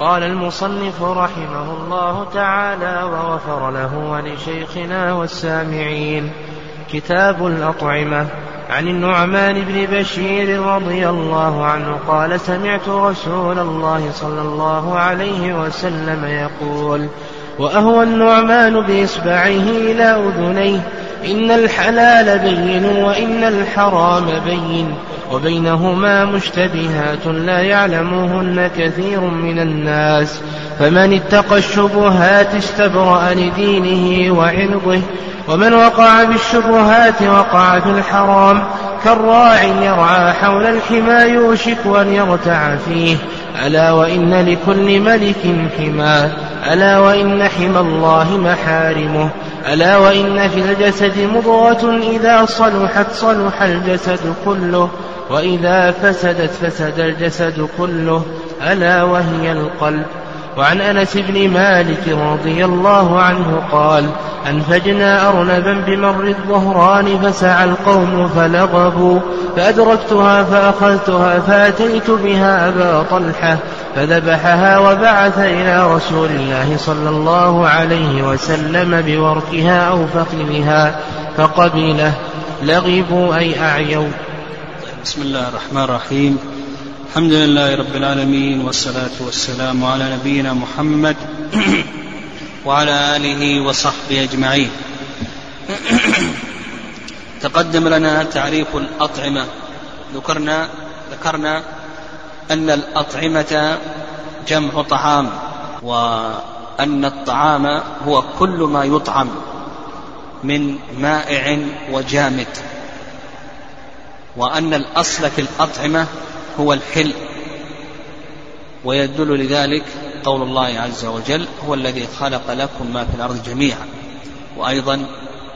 قال المصنف رحمه الله تعالى وغفر له ولشيخنا والسامعين. كتاب الأطعمة عن النعمان بن بشير رضي الله عنه قال سمعت رسول الله صلى الله عليه وسلم يقول وأهوى النعمان بإصبعيه إلى أذنيه إن الحلال بين وإن الحرام بين وبينهما مشتبهات لا يعلمهن كثير من الناس فمن اتقى الشبهات استبرأ لدينه وعرضه ومن وقع بالشبهات وقع في الحرام كالراع يرعى حول الحمى يوشك أن يرتع فيه ألا وإن لكل ملك حمى ألا وإن حمى الله محارمه؟ ألا وإن في الجسد مضغة إذا صلحت صلح الجسد كله وإذا فسدت فسد الجسد كله ألا وهي القلب. وعن أنس بن مالك رضي الله عنه قال أنفجنا أرنبا بمر الظهران فسعى القوم فلغبوا فأدركتها فأخذتها فأتيت بها أبا طلحة فذبحها وبعث إلى رسول الله صلى الله عليه وسلم بوركها أو فخذها فقبله لغبوا أي أعيوا. بسم الله الرحمن الرحيم. الحمد لله رب العالمين والصلاة والسلام على نبينا محمد وعلى آله وصحبه أجمعين. تقدم لنا تعريف الأطعمة. ذكرنا ذكرنا أن الأطعمة جمع طعام وأن الطعام هو كل ما يطعم من مائع وجامد وأن الأصل في الأطعمة هو الحل ويدل لذلك قول الله عز وجل هو الذي خلق لكم ما في الأرض جميعا وأيضا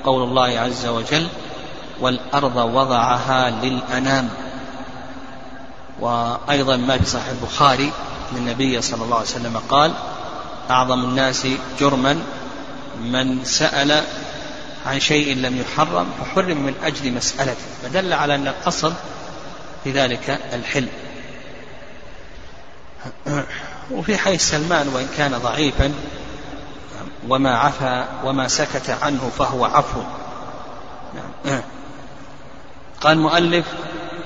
قول الله عز وجل والأرض وضعها للأنام وأيضا ما في صحيح البخاري أن النبي صلى الله عليه وسلم قال أعظم الناس جرما من سأل عن شيء لم يحرم فحرم من أجل مسألته فدل على أن الأصل في ذلك الحلم وفي حي سلمان وإن كان ضعيفا وما عفا وما سكت عنه فهو عفو. قال المؤلف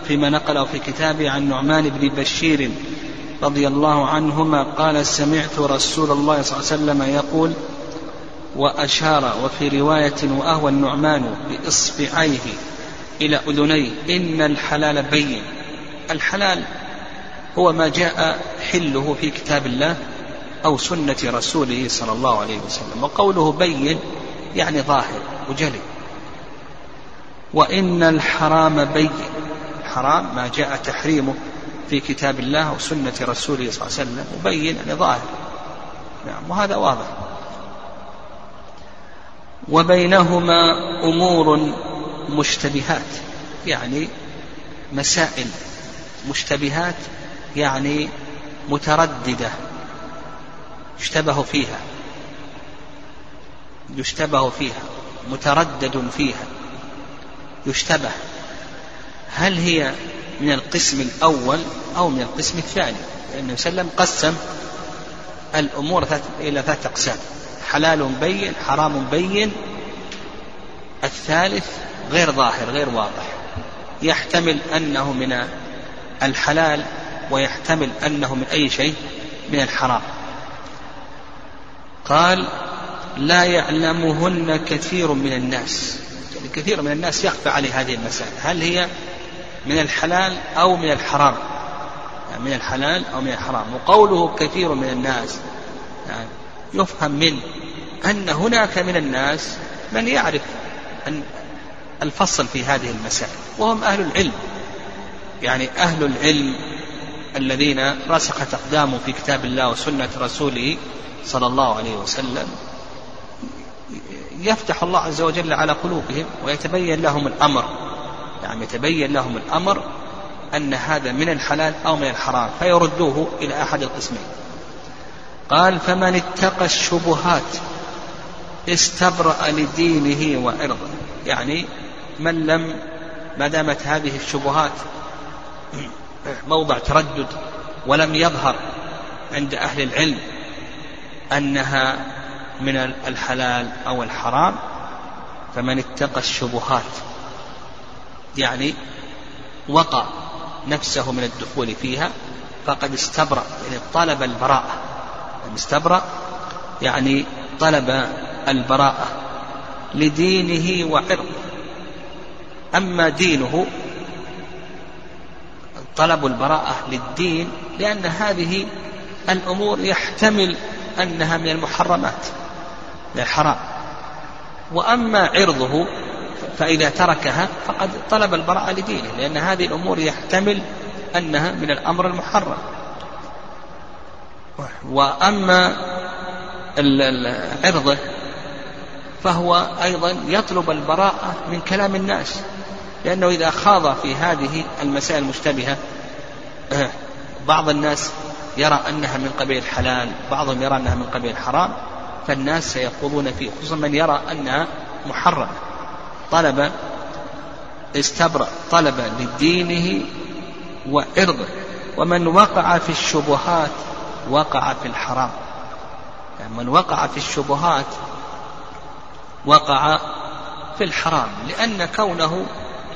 فيما نقله في كتابه عن نعمان بن بشير رضي الله عنهما قال سمعت رسول الله صلى الله عليه وسلم يقول وأشار وفي رواية وأهوى النعمان بإصبعيه إلى أذنيه إن الحلال بين. الحلال هو ما جاء حله في كتاب الله أو سنة رسوله صلى الله عليه وسلم وقوله بين يعني ظاهر وجلي. وإن الحرام بين. حرام ما جاء تحريمه في كتاب الله وسنة رسوله صلى الله عليه وسلم وبين يعني ظاهر. نعم وهذا واضح. وبينهما أمور مشتبهات يعني مسائل مشتبهات يعني مترددة يشتبه فيها يشتبه فيها متردد فيها يشتبه. هل هي من القسم الأول أو من القسم الثاني؟ لأنه وسلم قسم الأمور إلى ثلاثة أقسام. حلال بين حرام بين. الثالث غير ظاهر غير واضح. يحتمل أنه من الحلال ويحتمل أنه من أي شيء من الحرام. قال لا يعلمهن كثير من الناس. يعني كثير من الناس يخفى عليه هذه المسائل هل هي من الحلال أو من الحرام. يعني من الحلال أو من الحرام. وقوله كثير من الناس يعني يفهم من أن هناك من الناس من يعرف أن الفصل في هذه المسائل وهم أهل العلم. يعني أهل العلم الذين رسخت أقدامهم في كتاب الله وسنة رسوله صلى الله عليه وسلم يفتح الله عز وجل على قلوبهم ويتبين لهم الأمر. يعني يتبين لهم الأمر أن هذا من الحلال أو من الحرام فيردوه إلى أحد القسمين. قال فمن اتقى الشبهات استبرأ لدينه وعرضه. يعني من لم ما دامت هذه الشبهات موضع تردد ولم يظهر عند أهل العلم أنها من الحلال أو الحرام فمن اتقى الشبهات يعني وقى نفسه من الدخول فيها فقد استبرأ يعني طلب البراءة. يعني استبرأ يعني طلب البراءة لدينه وعرضه. أما دينه طلب البراءة للدين لأن هذه الأمور يحتمل أنها من المحرمات من الحرام. وأما عرضه فإذا تركها فقد طلب البراءة لدينه لأن هذه الأمور يحتمل أنها من الأمر المحرم. وأما عرضه فهو أيضا يطلب البراءة من كلام الناس لأنه إذا خاض في هذه المسائل المشتبهة بعض الناس يرى أنها من قبيل الحلال بعضهم يرى أنها من قبيل الحرام فالناس سيخوضون فيه خصوصا من يرى أنها محرمة. طلب استبرأ طلب لدينه وعرضه. ومن وقع في الشبهات وقع في الحرام. يعني من وقع في الشبهات وقع في الحرام لأن كونه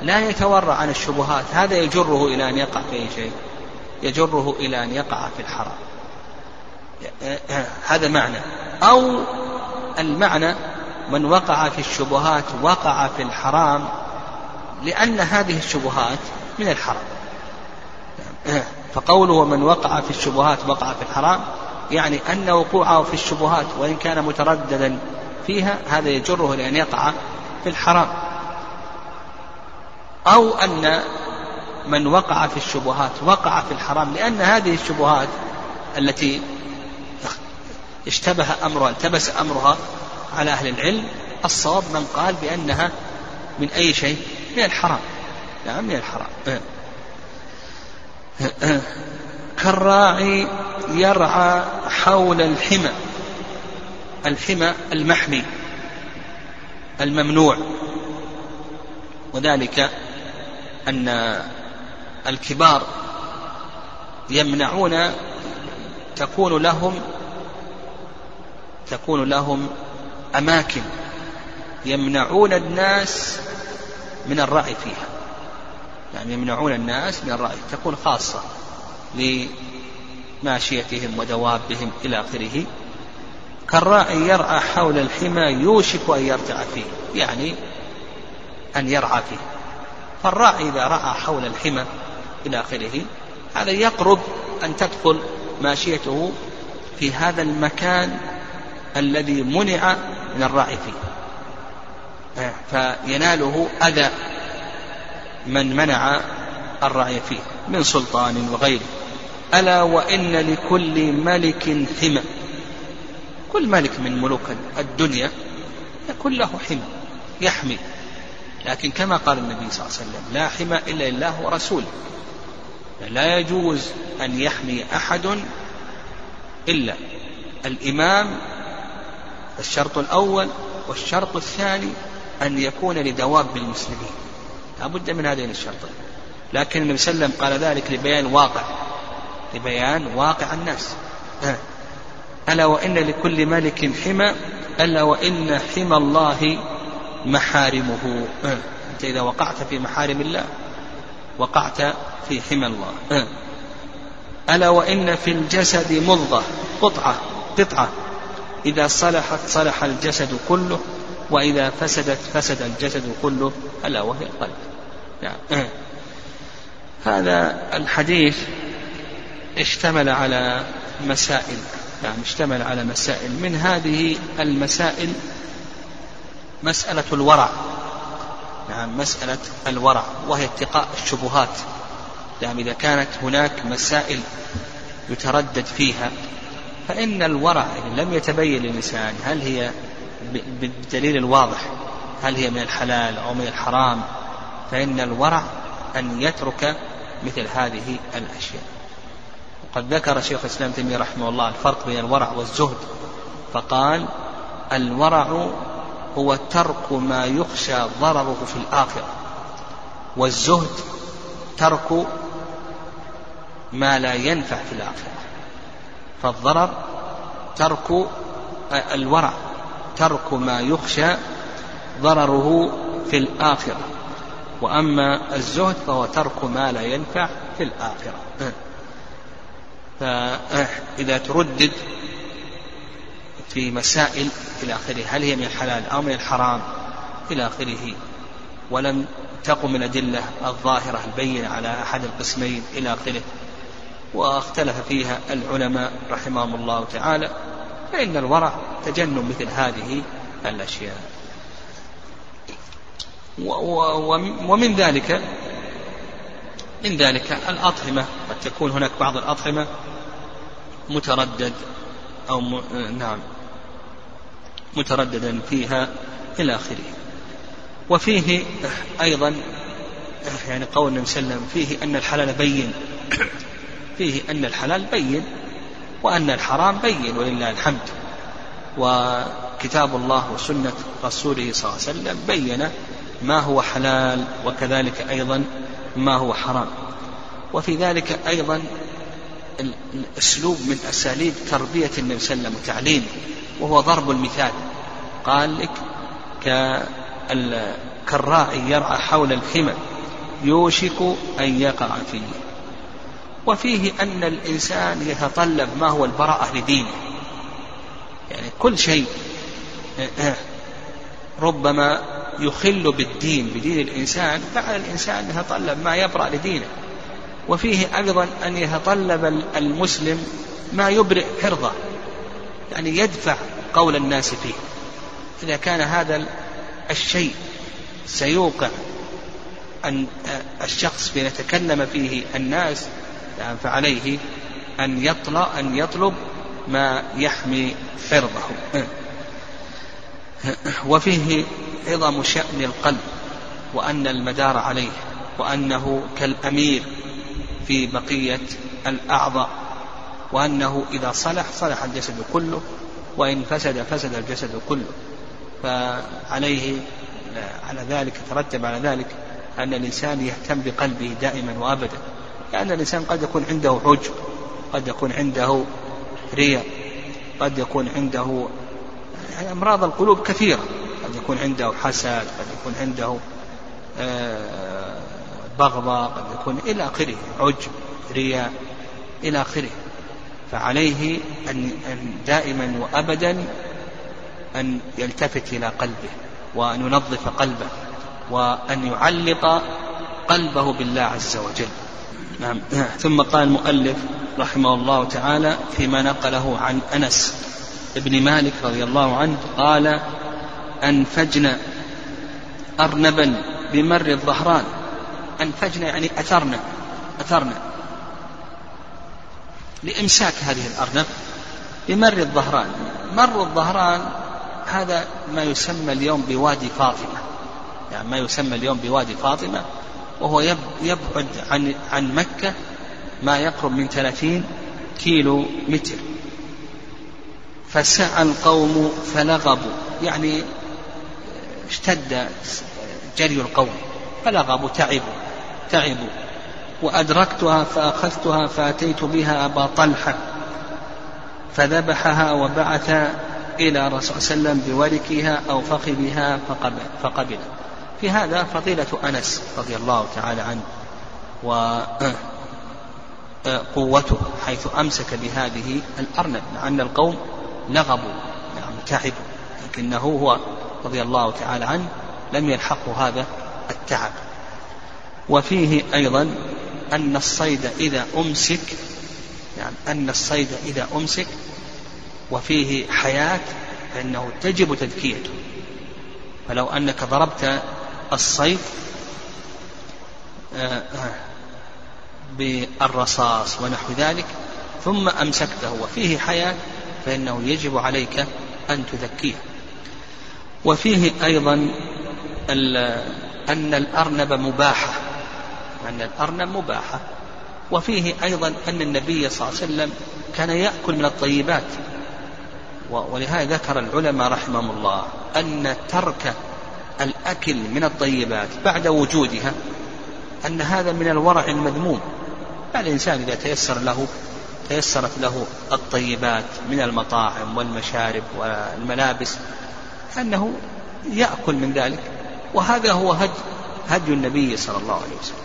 لا يتورع عن الشبهات هذا يجره إلى أن يقع في أي شيء؟ يجره إلى أن يقع في الحرام. هذا معنى. أو المعنى من وقع في الشبهات وقع في الحرام لأن هذه الشبهات من الحرام. فقوله من وقع في الشبهات وقع في الحرام يعني أن وقوعه في الشبهات وإن كان مترددا فيها هذا يجره لأن يقع في الحرام. أو أن من وقع في الشبهات وقع في الحرام لأن هذه الشبهات التي اشتبه أمرها التبس أمرها على أهل العلم الصواب من قال بأنها من أي شيء؟ من الحرام. نعم من الحرام. كالراعي يرعى حول الحمى الحمى المحمي الممنوع. وذلك أن الكبار يمنعون تكون لهم تكون لهم أماكن يمنعون الناس من الرعي فيها. يعني يمنعون الناس من الرعي تكون خاصة لماشيتهم ودوابهم إلى آخره. كالراعي يرعى حول الحمى يوشك أن يرتع فيه يعني أن يرعى فيه. فالراعي إذا رعى حول الحمى إلى آخره هذا يقرب أن تدخل ماشيته في هذا المكان الذي منع من الرعي فيه. فيناله أذى من منع الرعي فيه من سلطان وغيره. ألا وإن لكل ملك حمى. كل ملك من ملوك الدنيا يكون له حمى يحمي. لكن كما قال النبي صلى الله عليه وسلم لا حمى إلا لله ورسوله. لا يجوز أن يحمي أحد إلا الإمام الشرط الأول والشرط الثاني أن يكون لدواب المسلمين لا بد من هذين الشرطين. لكن النبي صلى الله عليه وسلم قال ذلك لبيان واقع. لبيان واقع الناس. ألا وإن لكل ملك حمى ألا وإن حمى الله محارمه. أنت إذا وقعت في محارم الله وقعت في حمى الله. ألا وإن في الجسد مضغة قطعة قطعة. إذا صلحت صلح الجسد كله وإذا فسدت فسد الجسد كله ألا وهي القلب. نعم. هذا الحديث اشتمل على مسائل. نعم اشتمل على مسائل. من هذه المسائل مسألة الورع. نعم مسألة الورع وهي اتقاء الشبهات. نعم إذا كانت هناك مسائل يتردد فيها. فإن الورع إن لم يتبين للإنسان هل هي بالدليل الواضح هل هي من الحلال أو من الحرام فإن الورع أن يترك مثل هذه الأشياء. وقد ذكر شيخ الإسلام تيمية رحمه الله الفرق بين الورع والزهد فقال الورع هو ترك ما يخشى ضرره في الآخرة والزهد ترك ما لا ينفع في الآخرة. فالضرر ترك الورع ترك ما يخشى ضرره في الآخرة. وأما الزهد فهو ترك ما لا ينفع في الآخرة. فإذا تردد في مسائل إلى آخره هل هي من الحلال أو من الحرام؟ إلى آخره. ولم تقم الأدلة الظاهرة البينة على أحد القسمين إلى آخره. واختلف فيها العلماء رحمهم الله تعالى فإن الورع تجنب مثل هذه الأشياء. ومن ذلك من ذلك الأطعمة قد تكون هناك بعض الأطعمة متردد أو م... نعم مترددا فيها إلى آخره. وفيه أيضا يعني قول النبي صلى الله عليه وسلم فيه أن الحلال بين. فيه أن الحلال بين وأن الحرام بين ولله الحمد. وكتاب الله وسنة رسوله صلى الله عليه وسلم بين ما هو حلال وكذلك أيضا ما هو حرام. وفي ذلك أيضا الأسلوب من أساليب تربية النبي صلى الله عليه وسلم وتعليمه وهو ضرب المثال. قال لك كالراعي يرعى حول الحمى يوشك أن يقع فيه. وفيه أن الإنسان يتطلب ما هو البراءة لدينه. يعني كل شيء ربما يخل بالدين بدين الإنسان فعلى الإنسان يتطلب ما يبرأ لدينه. وفيه أيضا أن يتطلب المسلم ما يبرئ حرضه يعني يدفع قول الناس فيه. إذا كان هذا الشيء سيوقع أن الشخص بأن يتكلم فيه الناس يعني فعليه أن يطلب أن يطلب ما يحمي حرضه وفيه عظم شأن القلب وأن المدار عليه وأنه كالأمير في بقية الأعضاء وأنه إذا صلح صلح الجسد كله وإن فسد فسد الجسد كله. فعليه على ذلك ترتب على ذلك أن الإنسان يهتم بقلبه دائما وأبدا. لأن الإنسان قد يكون عنده عجب قد يكون عنده رياء قد يكون عنده يعني أمراض القلوب كثيرة قد يكون عنده حسد قد يكون عنده آه، بغضة قد يكون إلى آخره عجب رياء إلى آخره. فعليه أن دائما وأبدا أن يلتفت إلى قلبه وأن ينظف قلبه وأن يعلق قلبه بالله عز وجل. نعم. ثم قال المؤلف رحمه الله تعالى فيما نقله عن أنس بن مالك رضي الله عنه قال أنفجنا أرنبا بمر الظهران. أنفجنا يعني أثرنا أثرنا. لإمساك هذه الأرنب بمر الظهران. مر الظهران هذا ما يسمى اليوم بوادي فاطمة. يعني ما يسمى اليوم بوادي فاطمة وهو يبعد عن عن مكة ما يقرب من ثلاثين كيلو متر. فسعى القوم فلغبوا يعني اشتد جري القوم فلغبوا تعبوا تعبوا. وأدركتها فأخذتها فأتيت بها أبا طلحة فذبحها وبعث إلى رسول صلى الله عليه وسلم بوركها أو فخذها فقبل, فقبل. في هذا فضيلة أنس رضي الله تعالى عنه وقوته حيث أمسك بهذه الأرنب مع أن القوم لغبوا نعم تعبوا لكنه هو رضي الله تعالى عنه لم يلحقه هذا التعب. وفيه أيضا أن الصيد إذا أمسك يعني أن الصيد إذا أمسك وفيه حياة فإنه تجب تذكيته. فلو أنك ضربت الصيد آه، بالرصاص ونحو ذلك ثم أمسكته. وفيه حياة فإنه يجب عليك أن تذكيه. وفيه أيضا أن الأرنب مباحة. أن الأرنب مباحة. وفيه أيضا أن النبي صلى الله عليه وسلم كان يأكل من الطيبات. ولهذا ذكر العلماء رحمهم الله أن ترك الأكل من الطيبات بعد وجودها أن هذا من الورع المذموم. الإنسان إذا تيسر له تيسرت له الطيبات من المطاعم والمشارب والملابس أنه يأكل من ذلك. وهذا هو هدي هدي النبي صلى الله عليه وسلم.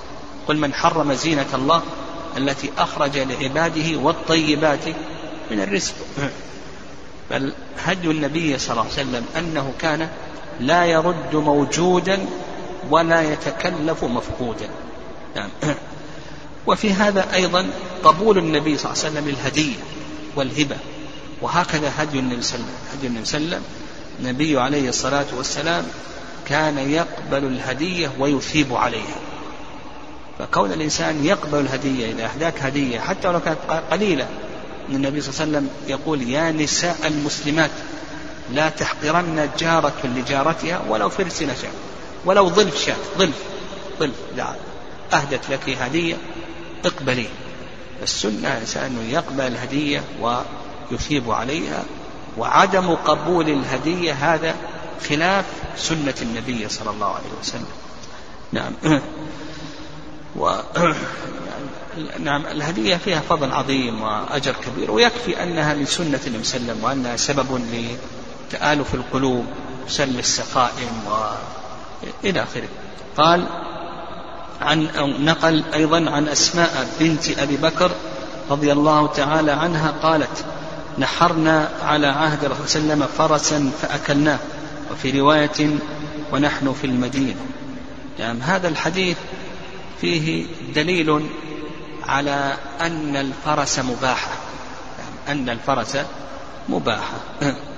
قل من حرم زينة الله التي أخرج لعباده والطيبات من الرزق. بل هدي النبي صلى الله عليه وسلم أنه كان لا يرد موجودا ولا يتكلف مفقودا. نعم. وفي هذا أيضا قبول النبي صلى الله عليه وسلم للهدية والهبة. وهكذا هدي النبي صلى الله عليه وسلم هدي النبي عليه الصلاة والسلام كان يقبل الهدية ويثيب عليها فكون الإنسان يقبل الهدية إذا أهداك هدية حتى ولو كانت قليلة النبي صلى الله عليه وسلم يقول يا نساء المسلمات لا تحقرن جارة لجارتها ولو فرس نشاء ولو ظلف شاة ظلف ظلف. لا أهدت لك هدية اقبلي. السنة الإنسان يقبل الهدية ويثيب عليها وعدم قبول الهدية هذا خلاف سنة النبي صلى الله عليه وسلم. نعم. و نعم الهدية فيها فضل عظيم وأجر كبير ويكفي أنها من سنة النبي صلى الله عليه وسلم وأنها سبب لتآلف القلوب سل السقائم وإلى آخره. قال عن أو نقل أيضا عن أسماء بنت أبي بكر رضي الله تعالى عنها قالت نحرنا على عهد الرسول صلى الله عليه وسلم فرسا فأكلناه وفي رواية ونحن في المدينة. يعني هذا الحديث فيه دليل على أن الفرس مباحة. يعني أن الفرس مباحة.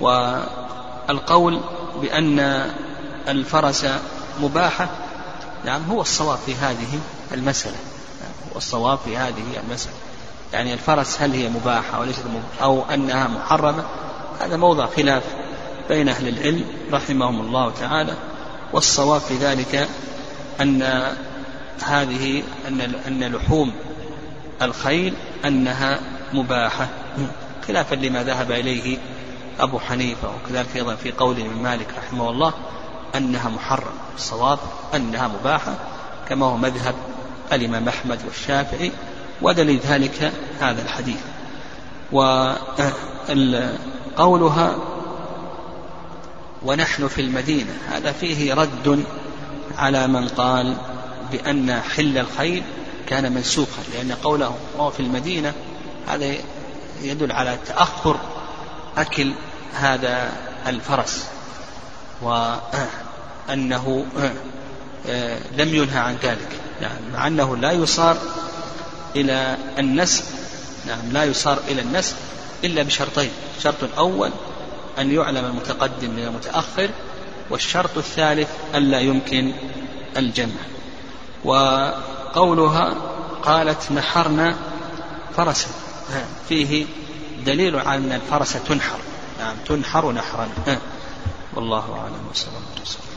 والقول بأن الفرس مباحة نعم هو الصواب في هذه المسألة. هو الصواب في هذه المسألة. يعني الفرس هل هي مباحة وليست مباحة أو أنها محرمة؟ هذا موضع خلاف بين أهل العلم رحمهم الله تعالى. والصواب في ذلك أن هذه أن أن لحوم الخيل أنها مباحة. خلافا لما ذهب إليه أبو حنيفة وكذلك أيضا في قول مالك رحمه الله أنها محرمة الصواب أنها مباحة كما هو مذهب الإمام أحمد والشافعي ودليل ذلك هذا الحديث. وقولها ونحن في المدينة هذا فيه رد على من قال بأن حل الخيل كان منسوخا لأن قوله وهو في المدينة هذا يدل على تأخر أكل هذا الفرس وأنه لم ينهى عن ذلك. يعني مع أنه لا يصار إلى النسل نعم لا يصار إلى النسل إلا بشرطين. الشرط الأول أن يعلم المتقدم من المتأخر والشرط الثالث ألا يمكن الجمع. وقولها قالت نحرنا فرسا. فيه دليل على أن الفرس تنحر. نعم تنحر نحرا. والله أعلم وصلى الله وسلم.